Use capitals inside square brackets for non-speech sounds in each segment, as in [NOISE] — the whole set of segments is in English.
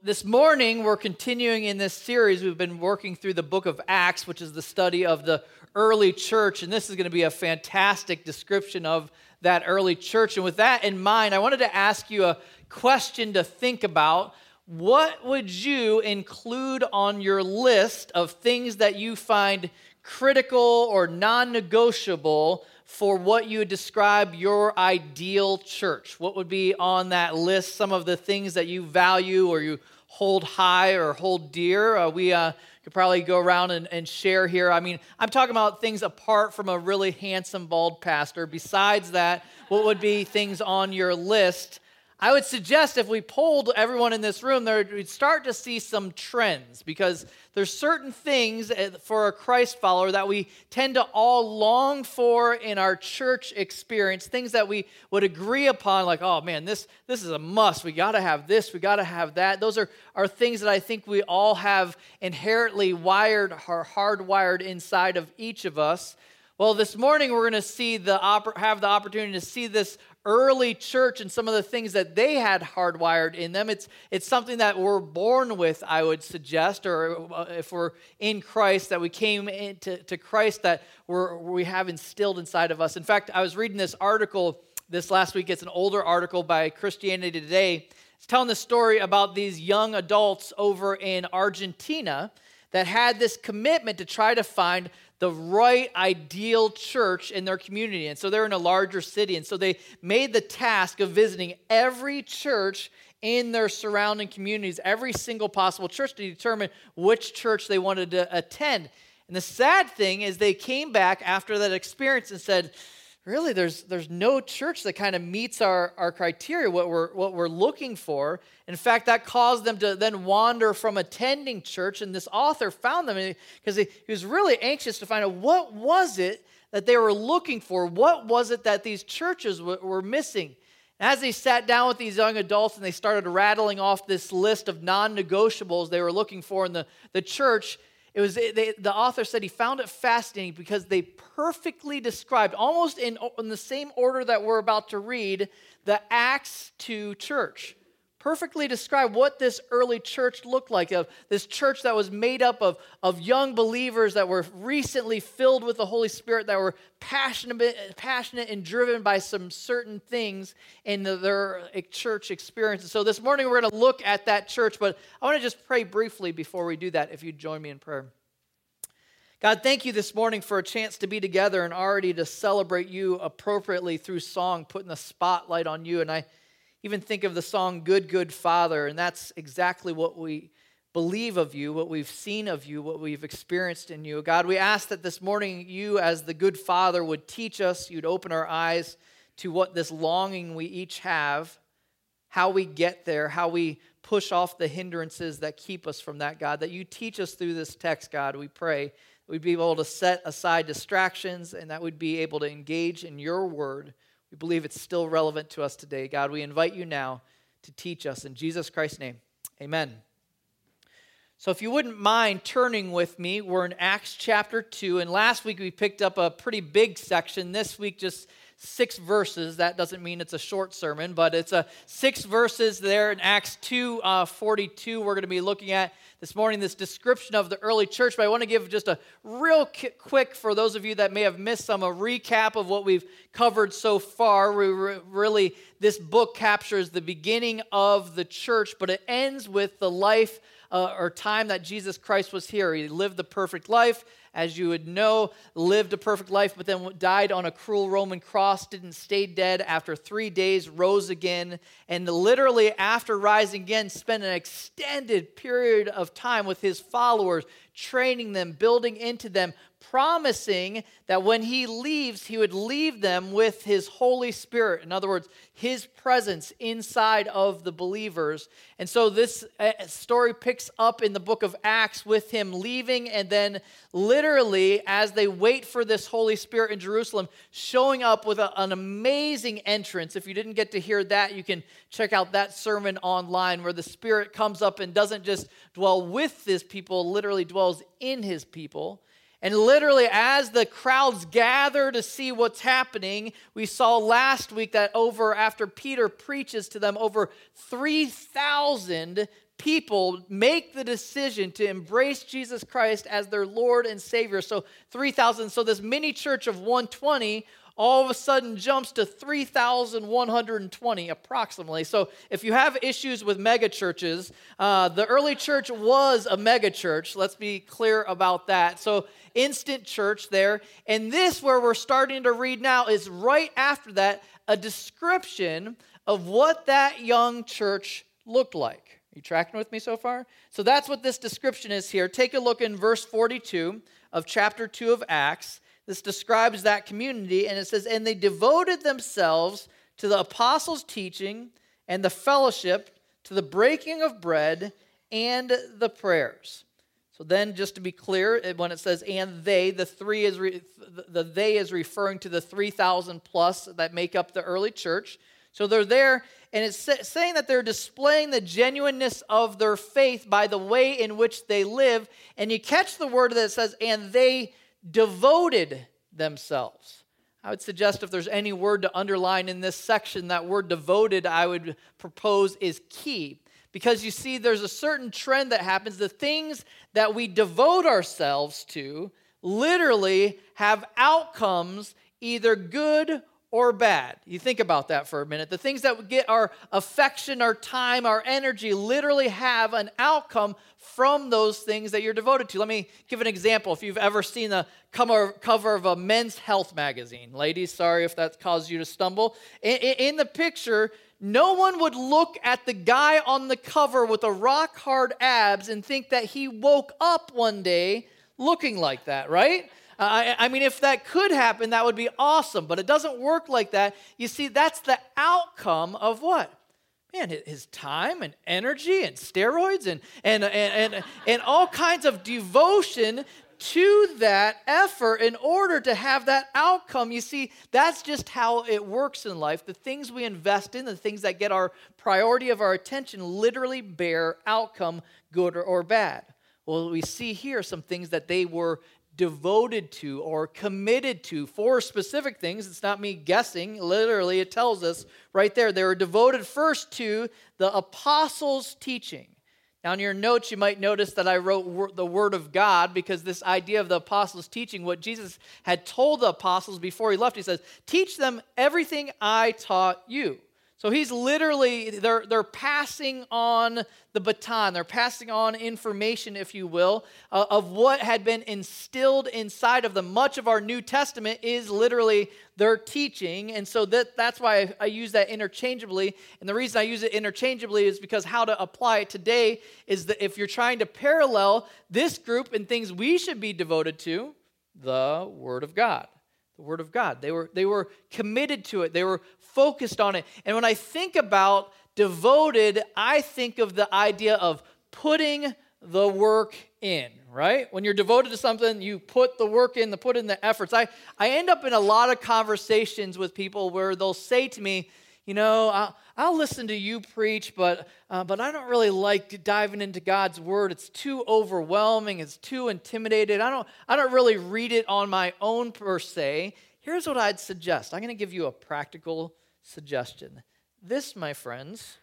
This morning, we're continuing in this series. We've been working through the book of Acts, which is the study of the early church. And this is going to be a fantastic description of that early church. And with that in mind, I wanted to ask you a question to think about. What would you include on your list of things that you find critical or non negotiable for what you would describe your ideal church? What would be on that list? Some of the things that you value or you hold high or hold dear? Uh, we uh, could probably go around and, and share here. I mean, I'm talking about things apart from a really handsome bald pastor. Besides that, what would be things on your list? I would suggest if we polled everyone in this room, there we'd start to see some trends because there's certain things eh, for a Christ follower that we tend to all long for in our church experience, things that we would agree upon, like, oh man, this, this is a must. We got to have this, we got to have that. Those are, are things that I think we all have inherently wired or hardwired inside of each of us. Well, this morning we're going to see the have the opportunity to see this early church and some of the things that they had hardwired in them. It's, it's something that we're born with, I would suggest, or uh, if we're in Christ, that we came into to Christ that we're, we have instilled inside of us. In fact, I was reading this article this last week. It's an older article by Christianity Today. It's telling the story about these young adults over in Argentina that had this commitment to try to find the right ideal church in their community. And so they're in a larger city. And so they made the task of visiting every church in their surrounding communities, every single possible church to determine which church they wanted to attend. And the sad thing is, they came back after that experience and said, really there's there's no church that kind of meets our, our criteria what we're what we're looking for. In fact that caused them to then wander from attending church and this author found them because he, he was really anxious to find out what was it that they were looking for? What was it that these churches w- were missing? As they sat down with these young adults and they started rattling off this list of non-negotiables they were looking for in the, the church it was they, the author said he found it fascinating because they perfectly described, almost in, in the same order that we're about to read, the Acts 2 church perfectly describe what this early church looked like of this church that was made up of, of young believers that were recently filled with the holy spirit that were passionate, passionate and driven by some certain things in the, their church experiences so this morning we're going to look at that church but i want to just pray briefly before we do that if you join me in prayer God, thank you this morning for a chance to be together and already to celebrate you appropriately through song, putting the spotlight on you. And I even think of the song Good, Good Father, and that's exactly what we believe of you, what we've seen of you, what we've experienced in you. God, we ask that this morning you, as the good Father, would teach us, you'd open our eyes to what this longing we each have, how we get there, how we push off the hindrances that keep us from that, God. That you teach us through this text, God, we pray. We'd be able to set aside distractions and that we'd be able to engage in your word we believe it's still relevant to us today. God, we invite you now to teach us. In Jesus Christ's name, amen. So, if you wouldn't mind turning with me, we're in Acts chapter 2. And last week we picked up a pretty big section. This week, just six verses. That doesn't mean it's a short sermon, but it's a six verses there in Acts 2 uh, 42. We're going to be looking at this morning this description of the early church. But I want to give just a real quick, for those of you that may have missed some, a recap of what we've covered so far. We really, this book captures the beginning of the church, but it ends with the life uh, or time that Jesus Christ was here. He lived the perfect life as you would know, lived a perfect life, but then died on a cruel Roman cross, didn't stay dead after three days, rose again, and literally after rising again, spent an extended period of time with his followers, training them, building into them, promising that when he leaves, he would leave them with his Holy Spirit. In other words, his presence inside of the believers. And so this uh, story picks up in the book of Acts with him leaving, and then literally, as they wait for this Holy Spirit in Jerusalem, showing up with a, an amazing entrance. If you didn't get to hear that, you can check out that sermon online where the Spirit comes up and doesn't just dwell with his people, literally dwells in his people. And literally, as the crowds gather to see what's happening, we saw last week that over after Peter preaches to them, over 3,000 people make the decision to embrace Jesus Christ as their Lord and Savior. So 3,000. So this mini church of 120 all of a sudden jumps to 3,120 approximately. So if you have issues with megachurches, uh, the early church was a megachurch. Let's be clear about that. So instant church there. And this, where we're starting to read now, is right after that a description of what that young church looked like. Are you tracking with me so far? So that's what this description is here. Take a look in verse 42 of chapter 2 of Acts. This describes that community, and it says, And they devoted themselves to the apostles' teaching and the fellowship, to the breaking of bread and the prayers. So then, just to be clear, when it says "and they," the three is re, the "they" is referring to the three thousand plus that make up the early church. So they're there, and it's saying that they're displaying the genuineness of their faith by the way in which they live. And you catch the word that says "and they devoted themselves. I would suggest if there's any word to underline in this section, that word devoted, I would propose, is key. Because you see, there's a certain trend that happens. The things that we devote ourselves to literally have outcomes, either good or bad. You think about that for a minute. The things that get our affection, our time, our energy literally have an outcome from those things that you're devoted to. Let me give an example. If you've ever seen the cover of a men's health magazine, ladies, sorry if that caused you to stumble. In the picture, no one would look at the guy on the cover with the rock hard abs and think that he woke up one day looking like that, right? I, I mean, if that could happen, that would be awesome, but it doesn't work like that. You see, that's the outcome of what? Man, his time and energy and steroids and, and, and, and, and all kinds of devotion to that effort in order to have that outcome. You see, that's just how it works in life. The things we invest in, the things that get our priority of our attention, literally bear outcome, good or, or bad. Well, we see here some things that they were devoted to or committed to for specific things. It's not me guessing. Literally, it tells us right there. They were devoted first to the apostles' teaching. Now, in your notes, you might notice that I wrote the Word of God because this idea of the apostles' teaching, what Jesus had told the apostles before he left, he says, Teach them everything I taught you. So he's literally, they're, they're passing on the baton. They're passing on information, if you will, uh, of what had been instilled inside of them. Much of our New Testament is literally their teaching. And so that, that's why I, I use that interchangeably. And the reason I use it interchangeably is because how to apply it today is that if you're trying to parallel this group and things we should be devoted to, the Word of God the word of god. They were they were committed to it. They were focused on it. And when i think about devoted i think of the idea of putting the work in right? When you're devoted to something you put the work in the put in the efforts. I i end up in a lot of conversations with people where they'll say to me you know, I'll, I'll listen to you preach, but, uh, but I don't really like diving into God's word. It's too overwhelming, it's too intimidated. I don't, I don't really read it on my own per se. Here's what I'd suggest I'm going to give you a practical suggestion. This, my friends,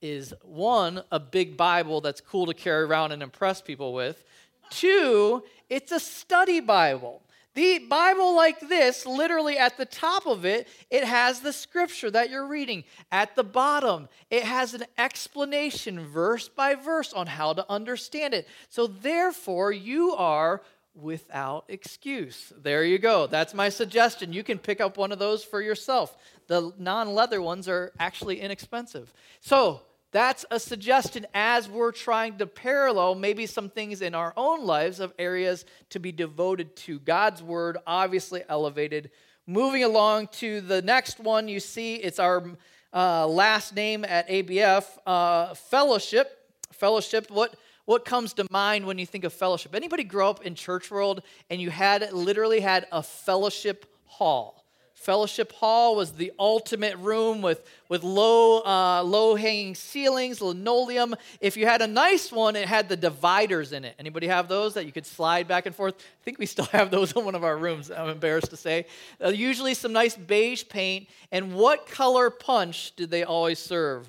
is one, a big Bible that's cool to carry around and impress people with. Two, it's a study Bible. The Bible, like this, literally at the top of it, it has the scripture that you're reading. At the bottom, it has an explanation, verse by verse, on how to understand it. So, therefore, you are without excuse. There you go. That's my suggestion. You can pick up one of those for yourself. The non leather ones are actually inexpensive. So, that's a suggestion as we're trying to parallel maybe some things in our own lives of areas to be devoted to. God's word, obviously elevated. Moving along to the next one, you see it's our uh, last name at ABF uh, fellowship. Fellowship, what, what comes to mind when you think of fellowship? Anybody grow up in church world and you had literally had a fellowship hall? Fellowship Hall was the ultimate room with, with low, uh, low hanging ceilings, linoleum. If you had a nice one, it had the dividers in it. Anybody have those that you could slide back and forth? I think we still [LAUGHS] have those in one of our rooms, I'm embarrassed to say. Uh, usually some nice beige paint. And what color punch did they always serve?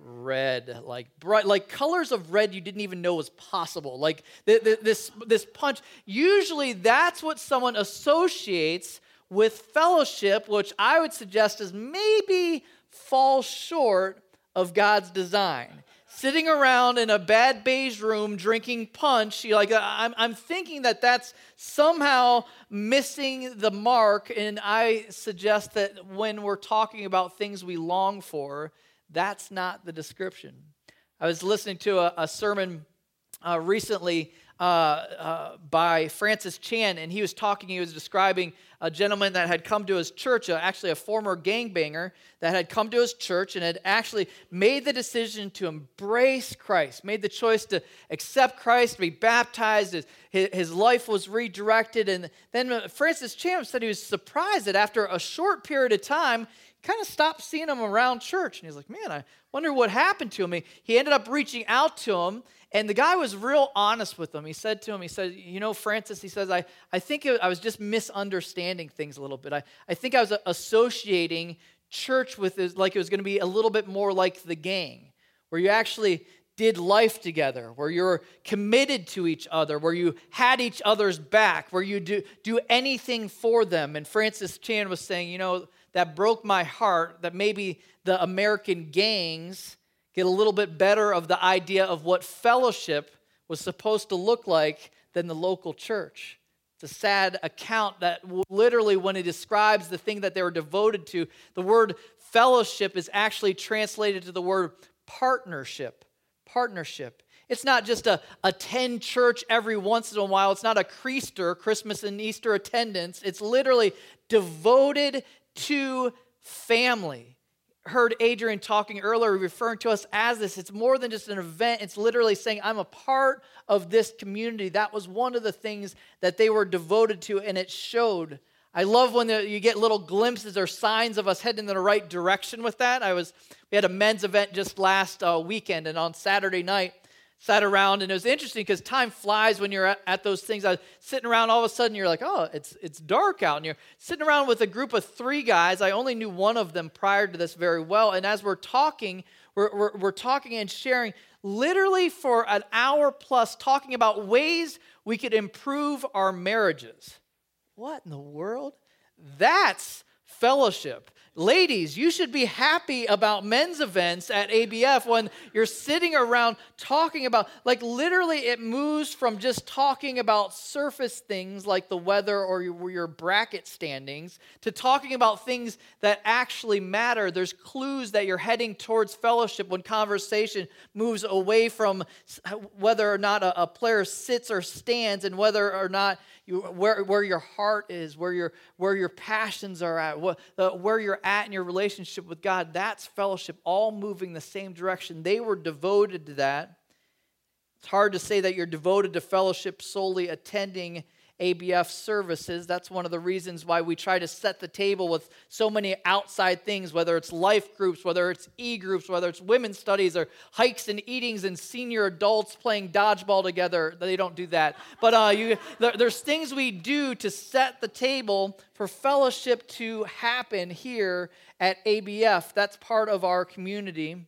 red like bright like colors of red you didn't even know was possible like this this punch usually that's what someone associates with fellowship, which I would suggest is maybe falls short of God's design. Sitting around in a bad beige room drinking punch, you like I'm, I'm thinking that that's somehow missing the mark. And I suggest that when we're talking about things we long for, that's not the description. I was listening to a, a sermon uh, recently uh, uh, by Francis Chan, and he was talking, he was describing a gentleman that had come to his church, uh, actually a former gangbanger that had come to his church and had actually made the decision to embrace Christ, made the choice to accept Christ, to be baptized. His, his life was redirected. And then uh, Francis Chan said he was surprised that after a short period of time, kind of stopped seeing him around church. And he's like, man, I wonder what happened to him. He ended up reaching out to him and the guy was real honest with him. He said to him, he said, You know, Francis, he says, I, I think it, I was just misunderstanding things a little bit. I, I think I was associating church with like it was going to be a little bit more like the gang, where you actually did life together, where you're committed to each other, where you had each other's back, where you do, do anything for them. And Francis Chan was saying, You know, that broke my heart that maybe the American gangs get a little bit better of the idea of what fellowship was supposed to look like than the local church. It's a sad account that literally, when it describes the thing that they were devoted to, the word fellowship is actually translated to the word partnership. Partnership. It's not just a attend church every once in a while. It's not a Creaster, Christmas and Easter attendance. It's literally devoted to family heard Adrian talking earlier, referring to us as this. It's more than just an event, it's literally saying, I'm a part of this community. That was one of the things that they were devoted to, and it showed. I love when you get little glimpses or signs of us heading in the right direction with that. I was we had a men's event just last uh, weekend, and on Saturday night, sat around and it was interesting because time flies when you're at, at, those things. I was sitting around all of a sudden you're like oh it's it's dark out and you're sitting around with a group of three guys. I only knew one of them prior to this very well and as we're talking we're, we're, we're talking and sharing literally for an hour plus talking about ways we could improve our marriages. What in the world? That's fellowship Ladies, you should be happy about men's events at ABF when you're sitting around talking about, like, literally, it moves from just talking about surface things like the weather or your, your, bracket standings to talking about things that actually matter. There's clues that you're heading towards fellowship when conversation moves away from whether or not a, player sits or stands and whether or not you, where, where your heart is, where your, where your passions are at, where you're at in your relationship with God. That's fellowship, all moving the same direction. They were devoted to that. It's hard to say that you're devoted to fellowship solely attending ABF services. That's one of the reasons why we try to set the table with so many outside things, whether it's life groups, whether it's e groups, whether it's women's studies or hikes and eatings and senior adults playing dodgeball together. They don't do that. But uh, you, there, there's things we do to set the table for fellowship to happen here at ABF. That's part of our community.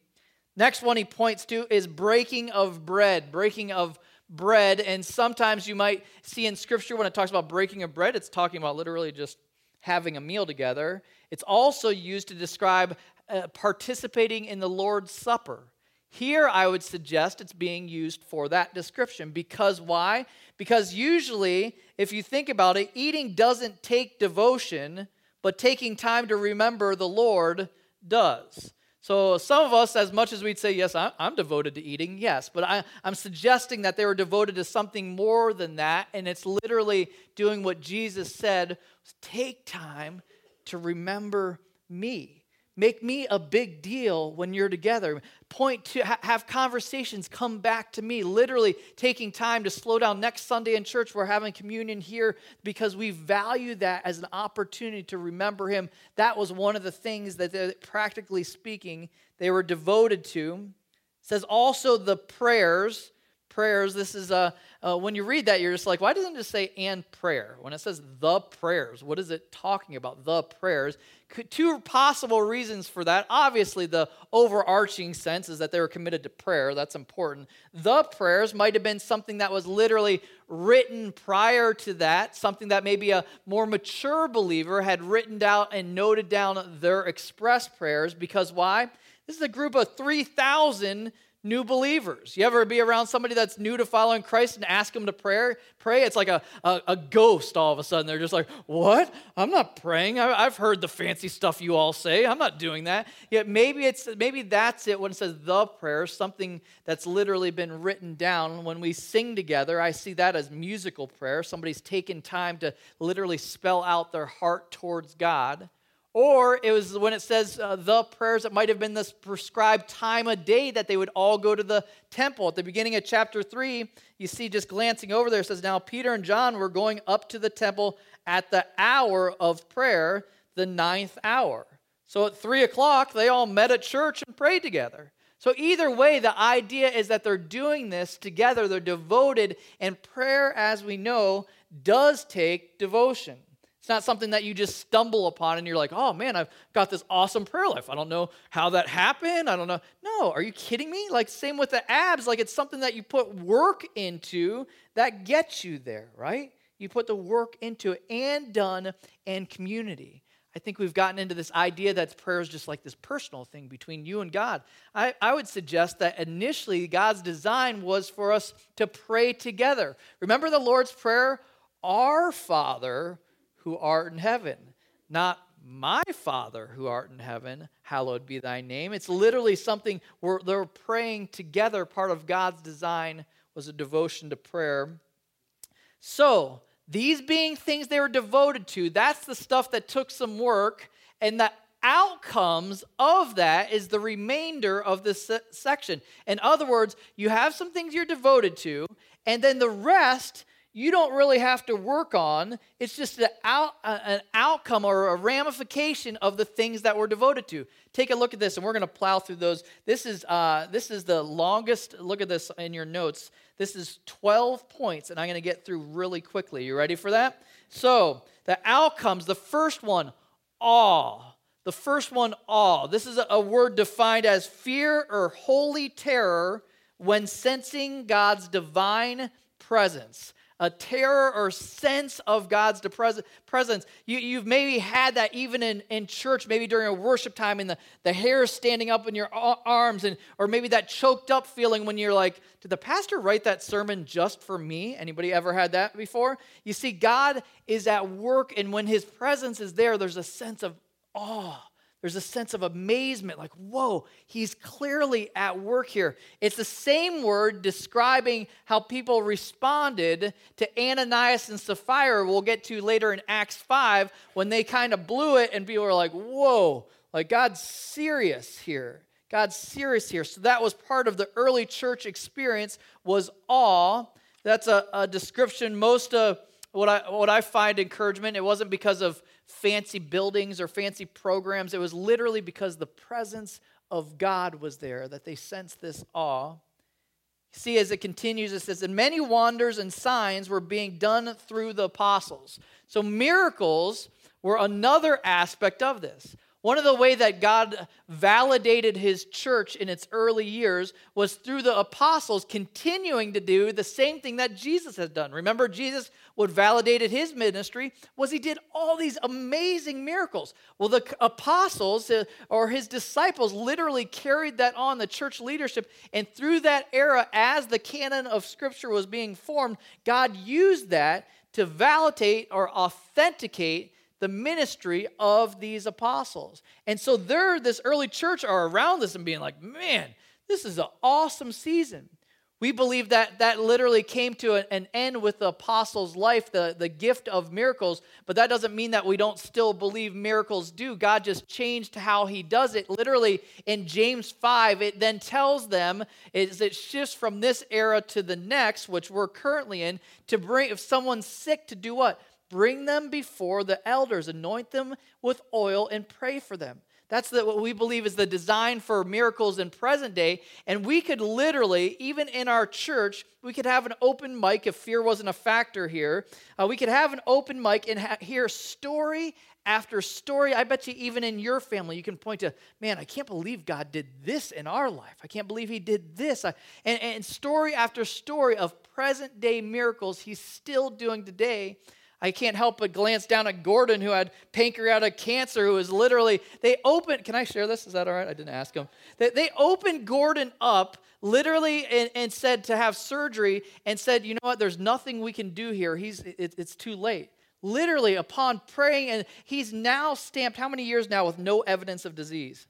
Next one he points to is breaking of bread, breaking of bread. And sometimes you might see in Scripture when it talks about breaking of bread, it's talking about literally just having a meal together. It's also used to describe uh, participating in the Lord's Supper. Here, I would suggest it's being used for that description. Because why? Because usually, if you think about it, eating doesn't take devotion, but taking time to remember the Lord does. So, some of us, as much as we'd say, yes, I'm, devoted to eating, yes, but I, I'm suggesting that they were devoted to something more than that, and it's literally doing what Jesus said take time to remember me. Make me a big deal when you're together. Point to ha- have conversations, come back to me. Literally taking time to slow down. Next Sunday in church, we're having communion here because we value that as an opportunity to remember him. That was one of the things that, practically speaking, they were devoted to. It says also the prayers prayers. This is uh, uh, when you read that, you're just like, why doesn't it just say and prayer? When it says the prayers, what is it talking about? The prayers. Two possible reasons for that. Obviously, the overarching sense is that they were committed to prayer. That's important. The prayers might have been something that was literally written prior to that, something that maybe a more mature believer had written down and noted down their express prayers. Because why? This is a group of 3,000 new believers. You ever be around somebody that's new to following Christ and ask them to pray? Pray. It's like a, a, a ghost all of a sudden. They're just like, what? I'm not praying. I, have heard the fancy stuff you all say. I'm not doing that. Yet maybe it's maybe that's it when it says the prayer, something that's literally been written down. When we sing together, I see that as musical prayer. Somebody's taken time to literally spell out their heart towards God. Or it was when it says uh, the prayers, it might have been this prescribed time of day that they would all go to the temple. At the beginning of chapter 3, you see just glancing over there, says, Now Peter and John were going up to the temple at the hour of prayer, the ninth hour. So at 3 o'clock, they all met at church and prayed together. So, either way, the idea is that they're doing this together, they're devoted, and prayer, as we know, does take devotion. It's not something that you just stumble upon and you're like, oh man, I've got this awesome prayer life. I don't know how that happened. I don't know. No, are you kidding me? Like, same with the abs. Like, it's something that you put work into that gets you there, right? You put the work into it and done and community. I think we've gotten into this idea that prayer is just like this personal thing between you and God. I, I would suggest that initially God's design was for us to pray together. Remember the Lord's Prayer? Our Father who art in heaven, not my Father who art in heaven, hallowed be thy name. It's literally something where they're praying together. Part of God's design was a devotion to prayer. So, these being things they were devoted to, that's the stuff that took some work. And the outcomes of that is the remainder of this section. In other words, you have some things you're devoted to, and then the rest you don't really have to work on. It's just an, out, an outcome or a ramification of the things that we're devoted to. Take a look at this, and we're going to plow through those. This is, uh, this is the longest, look at this in your notes. This is 12 points, and I'm going to get through really quickly. You ready for that? So, the outcomes, the first one, awe. The first one, awe. This is a word defined as fear or holy terror when sensing God's divine presence a terror or sense of God's presence. You, have maybe had that even in, in church, maybe during a worship time, and the, the hair standing up in your arms, and or maybe that choked up feeling when you're like, did the pastor write that sermon just for me? Anybody ever had that before? You see, God is at work, and when his presence is there, there's a sense of awe there's a sense of amazement, like, whoa, he's clearly at work here. It's the same word describing how people responded to Ananias and Sapphira, we'll get to later in Acts 5, when they kind of blew it and people were like, whoa, like God's serious here. God's serious here. So that was part of the early church experience was awe. That's a, a description most of what I, what I find encouragement. It wasn't because of fancy buildings or fancy programs. It was literally because the presence of God was there that they sensed this awe. See, as it continues, it says, and many wonders and signs were being done through the apostles. So miracles were another aspect of this. One of the way that God validated his church in its early years was through the apostles continuing to do the same thing that Jesus has done. Remember Jesus what validated his ministry was he did all these amazing miracles. Well, the apostles uh, or his disciples literally carried that on the church leadership and through that era as the canon of scripture was being formed, God used that to validate or authenticate the ministry of these apostles. And so they're, this early church are around this and being like, man, this is an awesome season. We believe that that literally came to an end with the apostles' life, the, the gift of miracles, but that doesn't mean that we don't still believe miracles do. God just changed how he does it. Literally in James 5, it then tells them is it shifts from this era to the next, which we're currently in, to bring if someone's sick to do what? Bring them before the elders, anoint them with oil, and pray for them. That's the, what we believe is the design for miracles in present day. And we could literally, even in our church, we could have an open mic if fear wasn't a factor here. Uh, we could have an open mic and ha- hear story after story. I bet you, even in your family, you can point to, man, I can't believe God did this in our life. I can't believe He did this. I, and, and story after story of present day miracles He's still doing today. I can't help but glance down at Gordon, who had pancreatic cancer, who was literally, they opened, can I share this? Is that all right? I didn't ask him. They, they opened Gordon up literally and, and, said to have surgery and said, you know what, there's nothing we can do here. He's, it, it's too late. Literally, upon praying, and he's now stamped how many years now with no evidence of disease?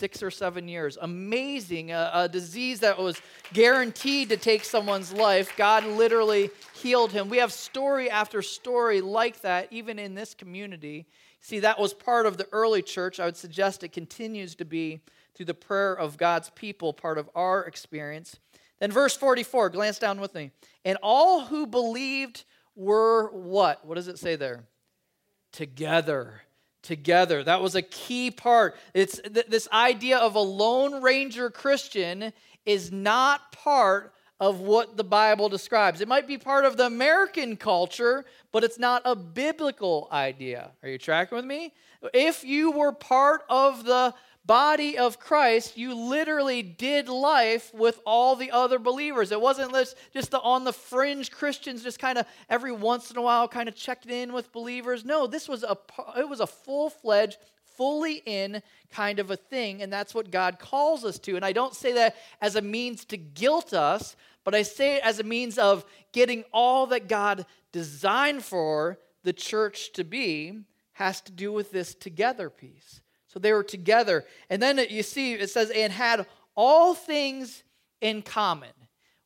Six or seven years. Amazing. A, a, disease that was guaranteed to take someone's life. God literally healed him. We have story after story like that, even in this community. See, that was part of the early church. I would suggest it continues to be through the prayer of God's people, part of our experience. Then, verse 44, glance down with me. And all who believed were what? What does it say there? Together together. That was a key part. It's th- this idea of a lone ranger Christian is not part of what the Bible describes. It might be part of the American culture, but it's not a biblical idea. Are you tracking with me? If you were part of the body of Christ, you literally did life with all the other believers. It wasn't just the on the fringe Christians just kind of every once in a while kind of checked in with believers. No, this was a it was a full-fledged fully in kind of a thing and that's what God calls us to. And I don't say that as a means to guilt us, but I say it as a means of getting all that God designed for the church to be has to do with this together piece. So they were together. And then you see it says, and had all things in common.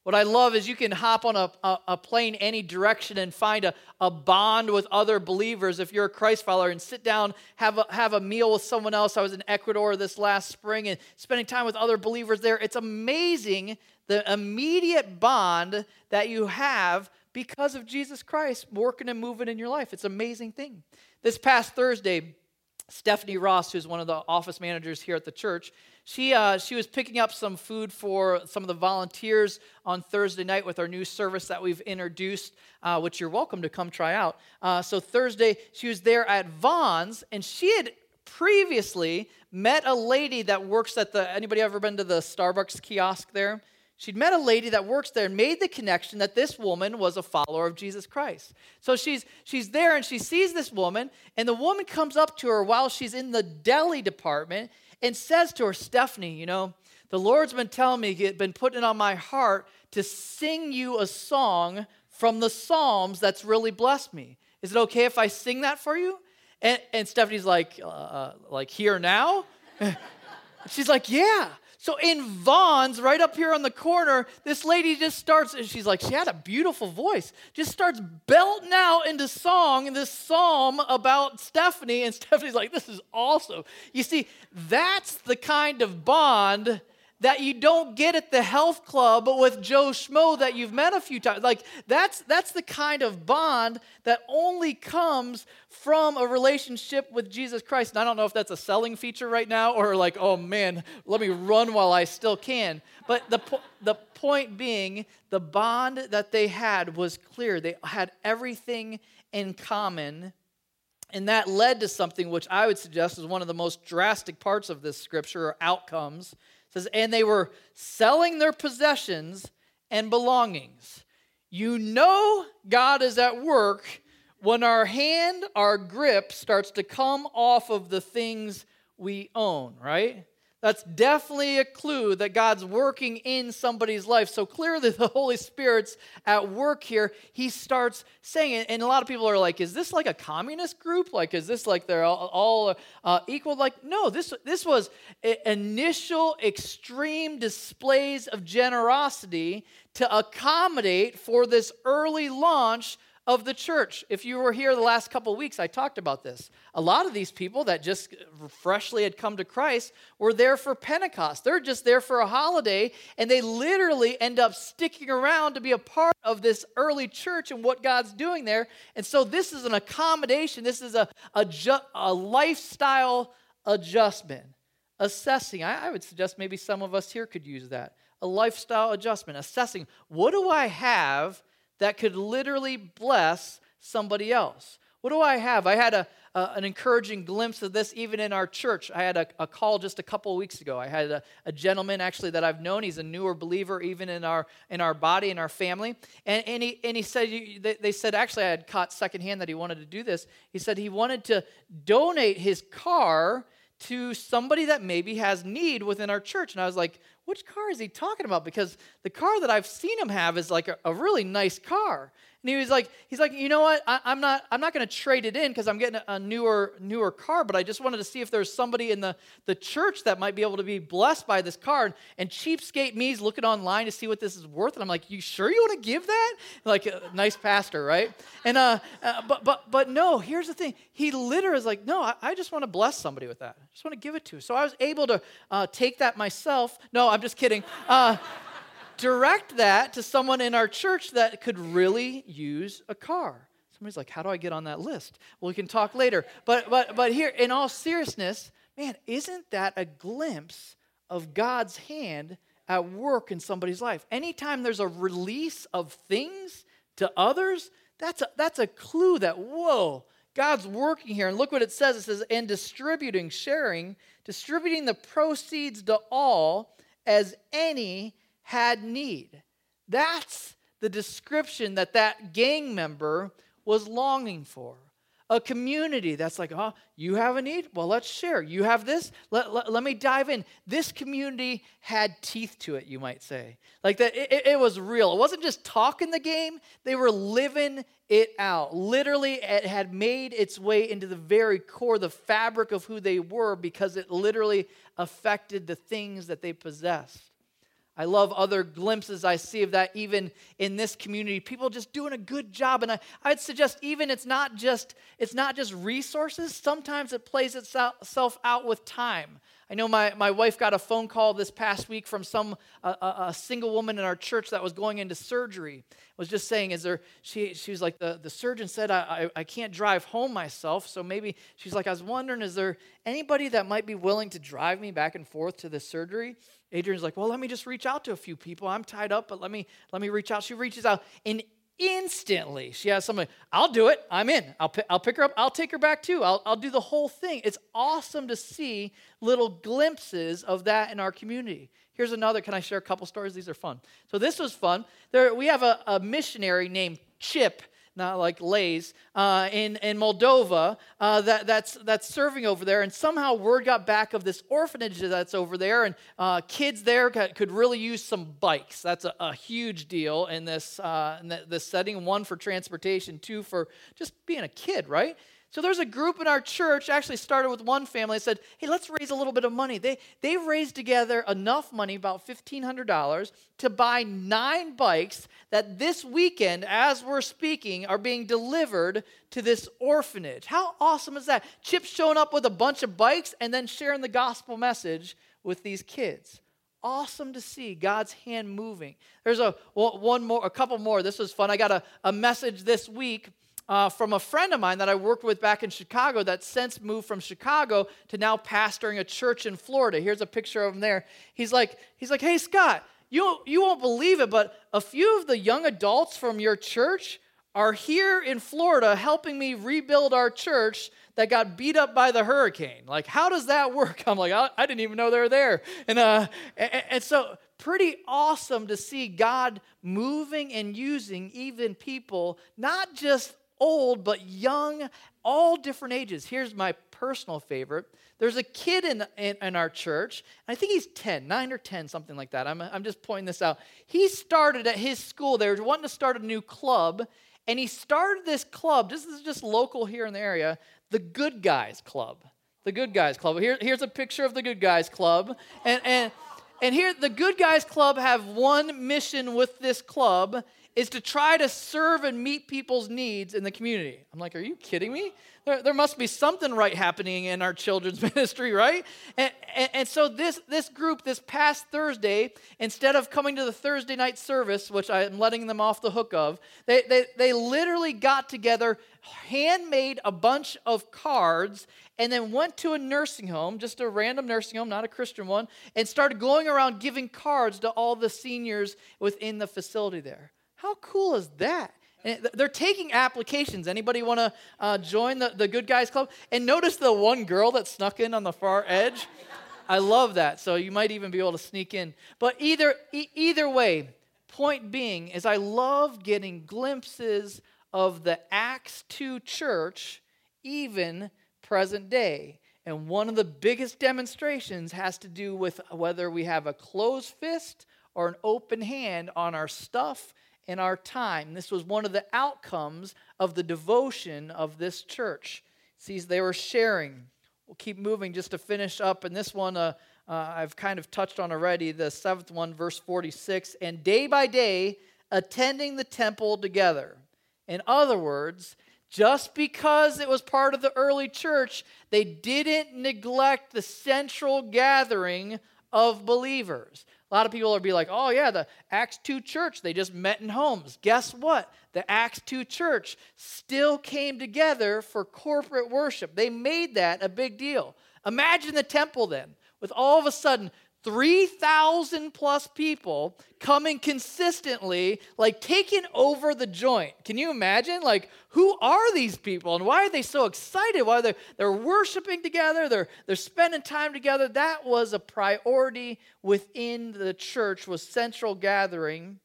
What I love is you can hop on a, a, a, plane any direction and find a, a bond with other believers if you're a Christ follower and sit down, have a, have a meal with someone else. I was in Ecuador this last spring and spending time with other believers there. It's amazing the immediate bond that you have because of Jesus Christ working and moving in your life. It's an amazing thing. This past Thursday, Stephanie Ross, who's one of the office managers here at the church, she, uh, she was picking up some food for some of the volunteers on Thursday night with our new service that we've introduced, uh, which you're welcome to come try out. Uh, so Thursday, she was there at Vons, and she had previously met a lady that works at the. Anybody ever been to the Starbucks kiosk there? She'd met a lady that works there and made the connection that this woman was a follower of Jesus Christ. So she's, she's there and she sees this woman, and the woman comes up to her while she's in the deli department and says to her, Stephanie, you know, the Lord's been telling me, been putting it on my heart to sing you a song from the Psalms that's really blessed me. Is it okay if I sing that for you? And, and Stephanie's like, uh, uh like here now? [LAUGHS] She's like, yeah. So in Vons, right up here on the corner, this lady just starts, and she's like, she had a beautiful voice, just starts belting out into song in this psalm about Stephanie. And [LAUGHS] Stephanie's like, this is awesome. You see, that's the kind of bond that you don't get at the health club with Joe Schmo that you've met a few times. Like that's that's the kind of bond that only comes from a relationship with Jesus Christ. And I don't know if that's a selling feature right now or like, oh man, let me run while I still can. But the po- the point being, the bond that they had was clear. They had everything in common. And that led to something which I would suggest is one of the most drastic parts of this scripture or outcomes says, and they were selling their possessions and belongings. You know God is at work when our hand, our grip starts to come off of the things we own, right? That's definitely a clue that God's working in somebody's life. So clearly, [LAUGHS] the Holy Spirit's at work here. He starts saying it, and a lot of people are like, "Is this like a communist group? Like, is this like they're all, all uh, equal?" Like, no. This this was initial extreme displays of generosity to accommodate for this early launch of the church. If you were here the last couple weeks, I talked about this. A lot of these people that just freshly had come to Christ were there for Pentecost. They're just there for a holiday, and they literally end up sticking around to be a part of this early church and what God's doing there. And so, this is an accommodation, this is a, a, ju- a lifestyle adjustment. Assessing, I, I would suggest maybe some of us here could use that. A lifestyle adjustment, assessing what do I have that could literally bless somebody else. What do I have? I had a, an encouraging glimpse of this even in our church. I had a, a call just a couple weeks ago. I had a, a, gentleman actually that I've known. He's a newer believer even in our in our body in our family. And, and he and he said they, they said actually I had caught secondhand that he wanted to do this. He said he wanted to donate his car to somebody that maybe has need within our church. And I was like, which car is he talking about? Because the car that I've seen him have is like a, a really nice car. And he was like, he's like, you know what? I, am not, I'm not going to trade it in because I'm getting a, a, newer, newer car. But I just wanted to see if there's somebody in the, the church that might be able to be blessed by this car. And, and cheapskate me's looking online to see what this is worth. And I'm like, you sure you want to give that? Like a nice pastor, right? And uh, uh, but but but no. Here's the thing. He literally is like, no, I, I just want to bless somebody with that. I just want to give it to. So I was able to uh, take that myself. No, I'm just kidding. Direct that to someone in our church that could really use a car. Somebody's like, "How do I get on that list?" Well, we can talk later. But but but here, in all seriousness, man, isn't that a glimpse of God's hand at work in somebody's life? Anytime there's a release of things to others, that's a, that's a clue that whoa, God's working here. And look what it says. It says, "and distributing, sharing, distributing the proceeds to all as any." Had need. That's the description that that gang member was longing for. A community that's like, oh, you have a need? Well, let's share. You have this? Let, let, let me dive in. This community had teeth to it, you might say. Like that, it, it was real. It wasn't just talking the game, they were living it out. Literally, it had made its way into the very core, the fabric of who they were, because it literally affected the things that they possessed. I love other glimpses I see of that even in this community. People just doing a good job. And I, I'd suggest even it's not just it's not just resources. Sometimes it plays itself out with time. I know my, my wife got a phone call this past week from some a, a, single woman in our church that was going into surgery. Was just saying, is there? She she was like the, the surgeon said I, I I can't drive home myself, so maybe she's like I was wondering, is there anybody that might be willing to drive me back and forth to the surgery? Adrian's like, well, let me just reach out to a few people. I'm tied up, but let me let me reach out. She reaches out, and instantly she has somebody i'll do it. I'm in. I'll, I'll pick her up. I'll take her back too. I'll, I'll do the whole thing. It's awesome to see little glimpses of that in our community. Here's another. Can i share a couple stories? These are fun. So this was fun. There we have a, a missionary named chip not like Lay's, uh, in, in Moldova uh, that, that's, that's serving over there. And somehow word got back of this orphanage that's over there, and uh, kids there could really use some bikes. That's a, a huge deal in this, uh, in this setting. One for transportation, two for just being a kid, right? So there's a group in our church, actually started with one family, said, hey, let's raise a little bit of money. They, they raised together enough money, about $1,500, to buy nine bikes that this weekend, as we're speaking, are being delivered to this orphanage. How awesome is that? Chip's showing up with a bunch of bikes and then sharing the gospel message with these kids awesome to see God's hand moving. There's a one more, a couple more. This was fun. I got a, a message this week uh, from a friend of mine that I worked with back in Chicago that since moved from Chicago to now pastoring a church in Florida. Here's a picture of him there. He's like, he's like, hey Scott, you you won't believe it, but a few of the young adults from your church are here in Florida helping me rebuild our church that got beat up by the hurricane. Like, how does that work? [LAUGHS] I'm like, I, I didn't even know they were there. And, uh, and, and so, pretty awesome to see God moving and using even people, not just old, but young, all different ages. Here's my personal favorite. There's a kid in, in, in, our church, I think he's 10, 9 or 10, something like that. I'm, I'm just pointing this out. He started at his school, they were wanting to start a new club, and he started this club, this is just local here in the area, the Good Guys Club. The Good Guys Club. Here, here's a picture of the Good Guys Club. And, and, and here, the Good Guys Club have one mission with this club, is to try to serve and meet people's needs in the community. I'm like, are you kidding me? There, there must be something right happening in our children's [LAUGHS] ministry, right? And, and, and, so this, this group, this past Thursday, instead of coming to the Thursday night service, which I'm letting them off the hook of, they, they, they literally got together, handmade a bunch of cards, and then went to a nursing home, just a random nursing home, not a Christian one, and started going around giving cards to all the seniors within the facility there. How cool is that? And they're taking applications. Anybody want to uh, join the, the Good Guys Club? And notice the one girl that snuck in on the far edge. I love that. So you might even be able to sneak in. But either e- either way, point being is I love getting glimpses of the Acts 2 church, even present day. And one of the biggest demonstrations has to do with whether we have a closed fist or an open hand on our stuff in our time. This was one of the outcomes of the devotion of this church. See, they were sharing. We'll keep moving just to finish up. And this one uh, uh, I've kind of touched on already, the seventh one, verse 46. And day by day, attending the temple together. In other words, just because it was part of the early church, they didn't neglect the central gathering of believers. A lot of people will be like, oh, yeah, the Acts 2 church, they just met in homes. Guess what? The Acts 2 church still came together for corporate worship. They made that a big deal. Imagine the temple then, with all of a sudden 3,000 plus people coming consistently, like taking over the joint. Can you imagine? Like, who are these people and why are they so excited? Why they're, they're worshiping together, they're, they're spending time together. That was a priority within the church, was central gathering.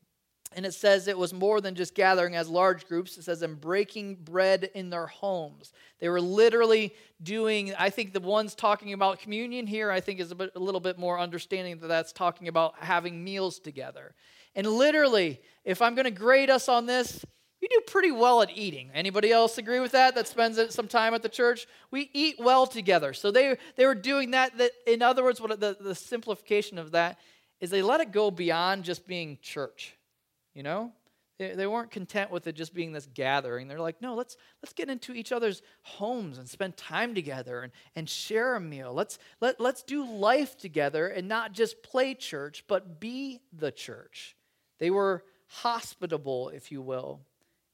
And it says it was more than just gathering as large groups. It says them breaking bread in their homes. They were literally doing, I think the ones talking about communion here, I think is a, bit, a little bit more understanding that that's talking about having meals together. And literally, if I'm going to grade us on this, we do pretty well at eating. Anybody else agree with that? That spends some time at the church. We eat well together. So they they were doing that. That in other words, what the, the simplification of that is they let it go beyond just being church. You know, they, weren't content with it just being this gathering. They're like, no, let's let's get into each other's homes and spend time together and, and share a meal. Let's let, let's do life together and not just play church, but be the church. They were hospitable, if you will.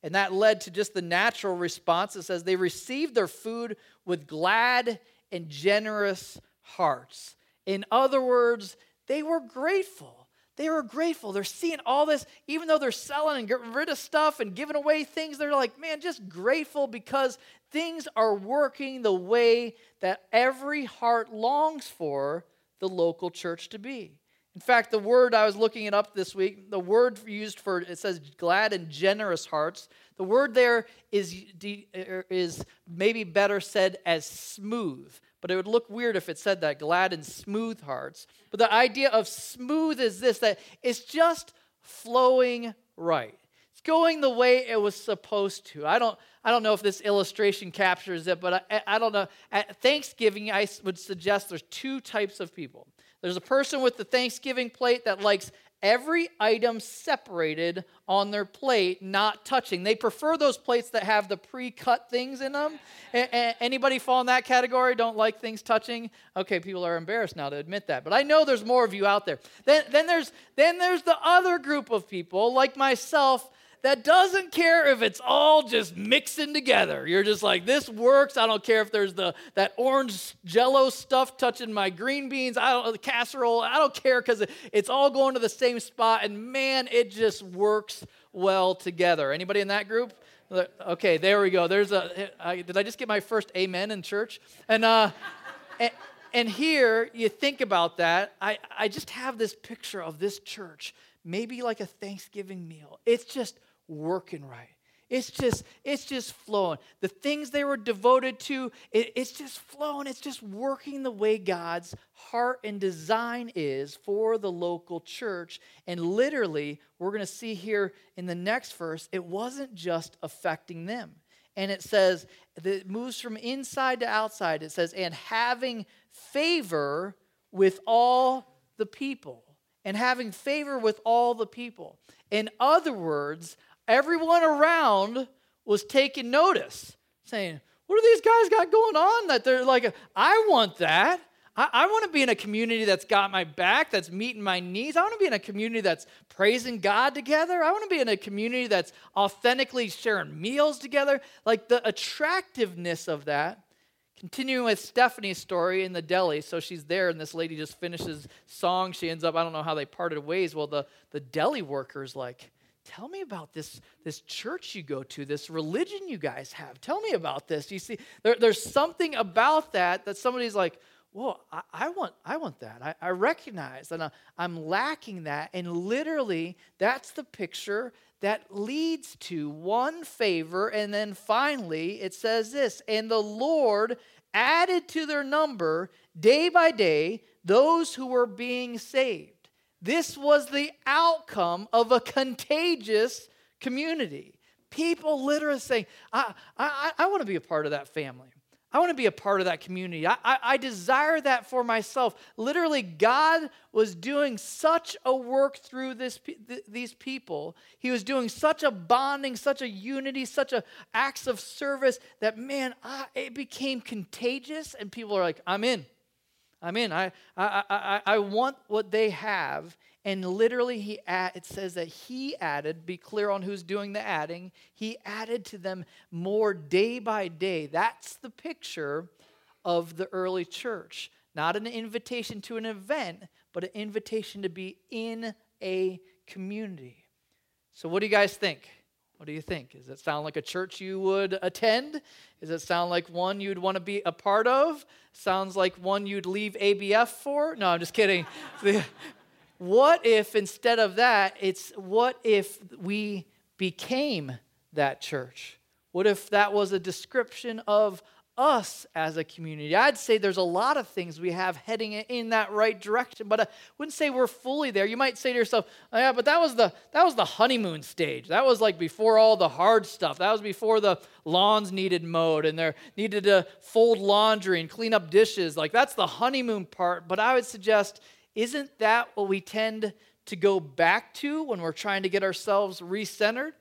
And that led to just the natural response. It says they received their food with glad and generous hearts. In other words, they were grateful. They were grateful. They're seeing all this, even though they're selling and getting rid of stuff and giving away things, they're like, man, just grateful because things are working the way that every heart longs for the local church to be. In fact, the word I was looking it up this week, the word used for it says glad and generous hearts. The word there is, is maybe better said as smooth but it would look weird if it said that glad and smooth hearts. But the idea of smooth is this that it's just flowing right. It's going the way it was supposed to. I don't I don't know if this illustration captures it, but I, I don't know. At Thanksgiving, I would suggest there's two types of people. There's a person with the Thanksgiving plate that likes every item separated on their plate, not touching. They prefer those plates that have the pre-cut things in them. A- anybody fall in that category? Don't like things touching? Okay, people are embarrassed now to admit that, but I know there's more of you out there. Then, then there's then there's the other group of people like myself that doesn't care if it's all just mixing together. You're just like, this works. I don't care if there's the that orange jello stuff touching my green beans. I don't the casserole. I don't care because it's all going to the same spot. And man, it just works well together. Anybody in that group? Okay, there we go. There's a. I, did I just get my first amen in church? And uh, [LAUGHS] and, and here you think about that. I I just have this picture of this church maybe like a Thanksgiving meal. It's just working right. It's just, it's just flowing. The things they were devoted to, it, it's just flowing. It's just working the way God's heart and design is for the local church. And literally, we're going to see here in the next verse, it wasn't just affecting them. And it says, it moves from inside to outside. It says, and having favor with all the people. And having favor with all the people. In other words, everyone around was taking notice, saying, What do these guys got going on that they're like, I want that? I, I want to be in a community that's got my back, that's meeting my needs. I want to be in a community that's praising God together. I want to be in a community that's authentically sharing meals together. Like the attractiveness of that. Continuing with Stephanie's story in the deli, so she's there, and this lady just finishes song. She ends up, I don't know how they parted ways. Well, the, the deli worker's like, tell me about this, this church you go to, this religion you guys have. Tell me about this. You see, there, there's something about that that somebody's like, well, I, I, want, I want that. I, I recognize that I'm lacking that. And literally, that's the picture that leads to one favor. And then finally, it says this And the Lord added to their number day by day those who were being saved. This was the outcome of a contagious community. People literally saying, I, I, I want to be a part of that family. I want to be a part of that community. I, I, I, desire that for myself. Literally, God was doing such a work through this, th- these people. He was doing such a bonding, such a unity, such a acts of service that, man, I, it became contagious. And people are like, I'm in. I'm in. I, I, I, I want what they have. And literally, he add, it says that he added, be clear on who's doing the adding, he added to them more day by day. That's the picture of the early church. Not an invitation to an event, but an invitation to be in a community. So, what do you guys think? What do you think? Does it sound like a church you would attend? Does it sound like one you'd want to be a part of? Sounds like one you'd leave ABF for? No, I'm just kidding. [LAUGHS] what if instead of that, it's what if we became that church? What if that was a description of us as a community. I'd say there's a lot of things we have heading in that right direction, but I wouldn't say we're fully there. You might say to yourself, oh, "Yeah, but that was the that was the honeymoon stage. That was like before all the hard stuff. That was before the lawns needed mowed and there needed to fold laundry and clean up dishes. Like that's the honeymoon part." But I would suggest, isn't that what we tend to go back to when we're trying to get ourselves recentered?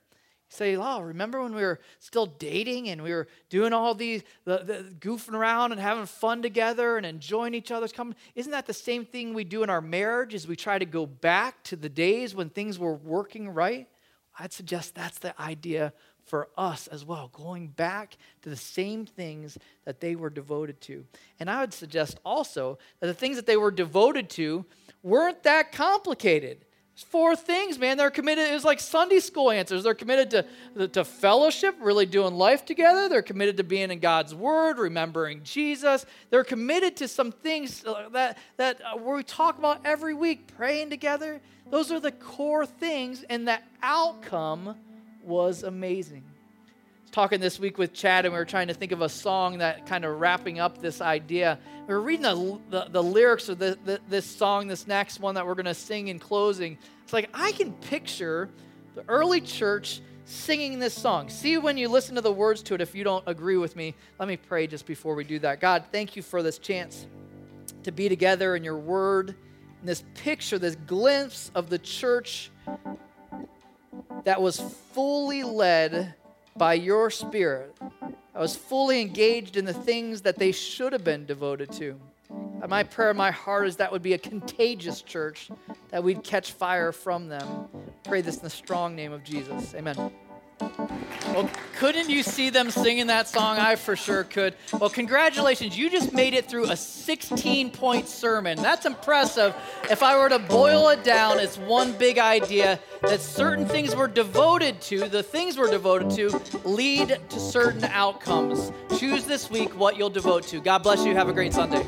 Say, oh, remember when we were still dating and we were doing all these, the, the, goofing around and having fun together and enjoying each other's company? Isn't that the same thing we do in our marriage as we try to go back to the days when things were working right? I'd suggest that's the idea for us as well, going back to the same things that they were devoted to. And I would suggest also that the things that they were devoted to weren't that complicated four things, man. They're committed. It was like Sunday school answers. They're committed to, to fellowship, really doing life together. They're committed to being in God's Word, remembering Jesus. They're committed to some things that, that uh, we talk about every week, praying together. Those are the core things, and the outcome was amazing talking this week with Chad, and we were trying to think of a song that kind of wrapping up this idea. We were reading the, the, the lyrics of the, the, this song, this next one that we're going to sing in closing. It's like I can picture the early church singing this song. See when you listen to the words to it if you don't agree with me. Let me pray just before we do that. God, thank you for this chance to be together in your word, in this picture, this glimpse of the church that was fully led by your Spirit. I was fully engaged in the things that they should have been devoted to. And my prayer my heart is that would be a contagious church, that we'd catch fire from them. Pray this in the strong name of Jesus. Amen. Well, couldn't you see them singing that song? I for sure could. Well, congratulations. You just made it through a 16 point sermon. That's impressive. If I were to boil it down, it's one big idea that certain things we're devoted to, the things we're devoted to, lead to certain outcomes. Choose this week what you'll devote to. God bless you. Have a great Sunday.